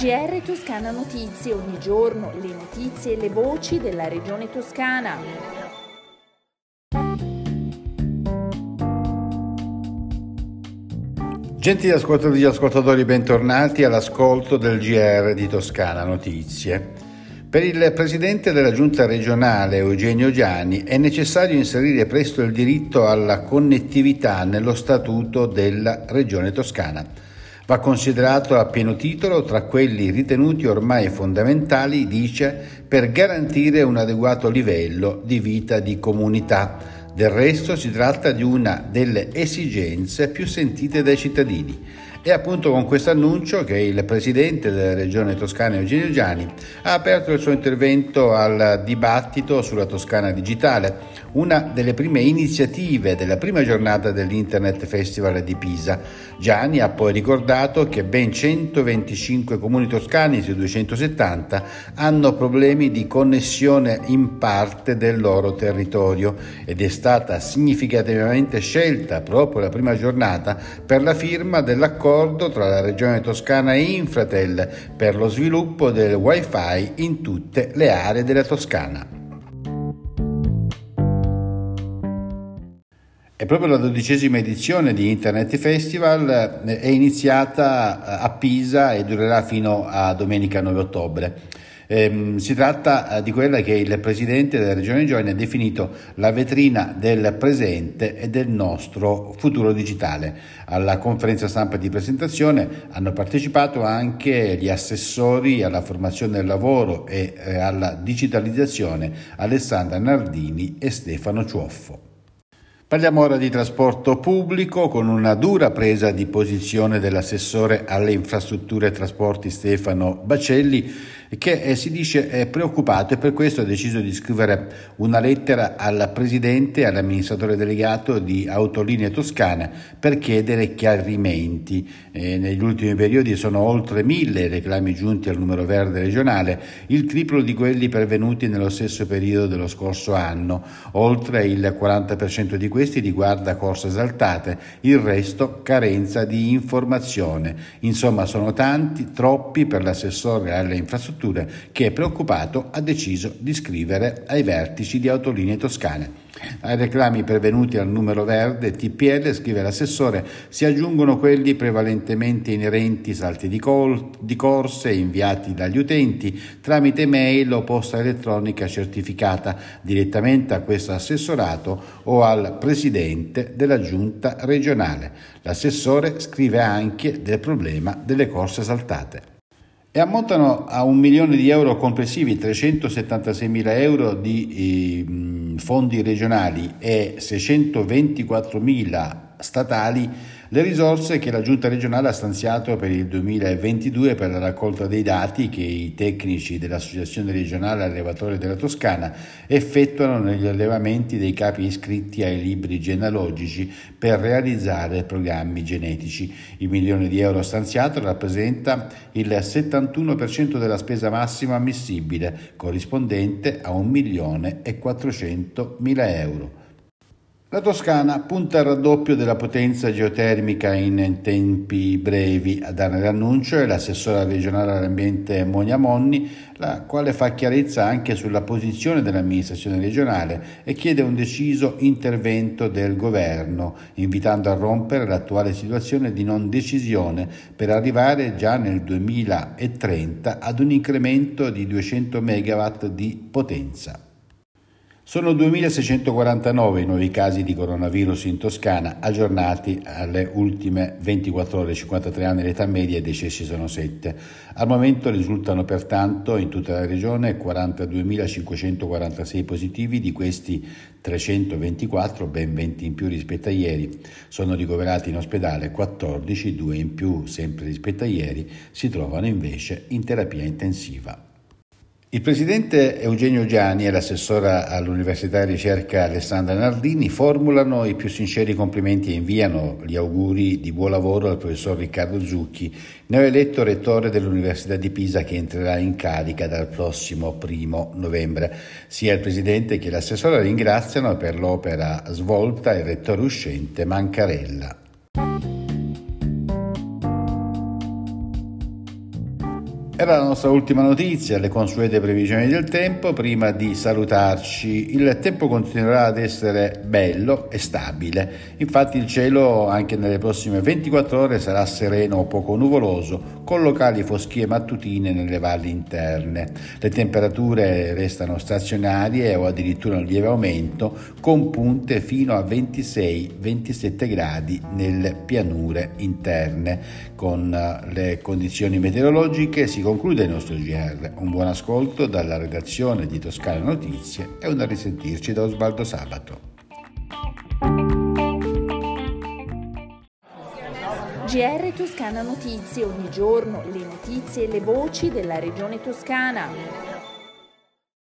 GR Toscana Notizie, ogni giorno le notizie e le voci della regione toscana. Gentili ascoltatori e ascoltatori, bentornati all'ascolto del GR di Toscana Notizie. Per il Presidente della Giunta regionale Eugenio Gianni è necessario inserire presto il diritto alla connettività nello Statuto della Regione Toscana. Va considerato a pieno titolo tra quelli ritenuti ormai fondamentali, dice, per garantire un adeguato livello di vita di comunità. Del resto si tratta di una delle esigenze più sentite dai cittadini. È appunto con questo annuncio che il presidente della regione toscana Eugenio Giani ha aperto il suo intervento al dibattito sulla Toscana digitale, una delle prime iniziative della prima giornata dell'Internet Festival di Pisa. Gianni ha poi ricordato che ben 125 comuni toscani su 270 hanno problemi di connessione in parte del loro territorio ed è stata significativamente scelta proprio la prima giornata per la firma dell'accordo accordo tra la Regione Toscana e Infratel per lo sviluppo del Wi-Fi in tutte le aree della Toscana. E proprio la dodicesima edizione di Internet Festival eh, è iniziata a Pisa e durerà fino a domenica 9 ottobre. Ehm, si tratta eh, di quella che il Presidente della Regione Gioia ha definito la vetrina del presente e del nostro futuro digitale. Alla conferenza stampa di presentazione hanno partecipato anche gli assessori alla formazione del lavoro e eh, alla digitalizzazione Alessandra Nardini e Stefano Ciuoffo. Parliamo ora di trasporto pubblico con una dura presa di posizione dell'assessore alle infrastrutture e trasporti Stefano Bacelli che eh, si dice è preoccupato e per questo ha deciso di scrivere una lettera al presidente e all'amministratore delegato di Autolinee Toscane per chiedere chiarimenti. Eh, negli ultimi periodi sono oltre mille reclami giunti al numero verde regionale, il triplo di quelli pervenuti nello stesso periodo dello scorso anno. Oltre il 40% di questi riguarda corse esaltate, il resto carenza di informazione. Insomma, sono tanti, troppi per l'assessore alle infrastrutture che, preoccupato, ha deciso di scrivere ai vertici di Autolinee Toscane. Ai reclami pervenuti al numero verde TPL, scrive l'assessore, si aggiungono quelli prevalentemente inerenti salti di, col- di corse inviati dagli utenti tramite mail o posta elettronica certificata direttamente a questo assessorato o al presidente della giunta regionale. L'assessore scrive anche del problema delle corse saltate e ammontano a un milione di euro complessivi, 376 mila euro di eh, fondi regionali e 624 mila statali le risorse che la Giunta regionale ha stanziato per il 2022 per la raccolta dei dati che i tecnici dell'Associazione regionale allevatori della Toscana effettuano negli allevamenti dei capi iscritti ai libri genealogici per realizzare programmi genetici. Il milione di euro stanziato rappresenta il 71% della spesa massima ammissibile, corrispondente a 1 milione e 400 mila euro. La Toscana punta al raddoppio della potenza geotermica in tempi brevi. A dare l'annuncio è l'assessora regionale all'ambiente Monia Monni, la quale fa chiarezza anche sulla posizione dell'amministrazione regionale e chiede un deciso intervento del governo, invitando a rompere l'attuale situazione di non decisione per arrivare già nel 2030 ad un incremento di 200 MW di potenza. Sono 2.649 i nuovi casi di coronavirus in Toscana, aggiornati alle ultime 24 ore, 53 anni l'età media e decessi sono 7. Al momento risultano pertanto in tutta la regione 42.546 positivi, di questi 324, ben 20 in più rispetto a ieri, sono ricoverati in ospedale 14, 2 in più sempre rispetto a ieri, si trovano invece in terapia intensiva. Il presidente Eugenio Giani e l'assessora all'Università di Ricerca Alessandra Nardini formulano i più sinceri complimenti e inviano gli auguri di buon lavoro al professor Riccardo Zucchi, neoeletto rettore dell'Università di Pisa che entrerà in carica dal prossimo primo novembre. Sia il presidente che l'assessora ringraziano per l'opera svolta il rettore uscente Mancarella. Era la nostra ultima notizia, le consuete previsioni del tempo. Prima di salutarci, il tempo continuerà ad essere bello e stabile. Infatti il cielo anche nelle prossime 24 ore sarà sereno o poco nuvoloso, con locali foschie mattutine nelle valli interne. Le temperature restano stazionarie o addirittura in lieve aumento, con punte fino a 26-27 gradi nelle pianure interne. Con le condizioni meteorologiche si conclude il nostro GR. Un buon ascolto dalla redazione di Toscana Notizie e un risentirci da Osvaldo Sabato. GR Toscana Notizie, ogni giorno le notizie e le voci della regione toscana.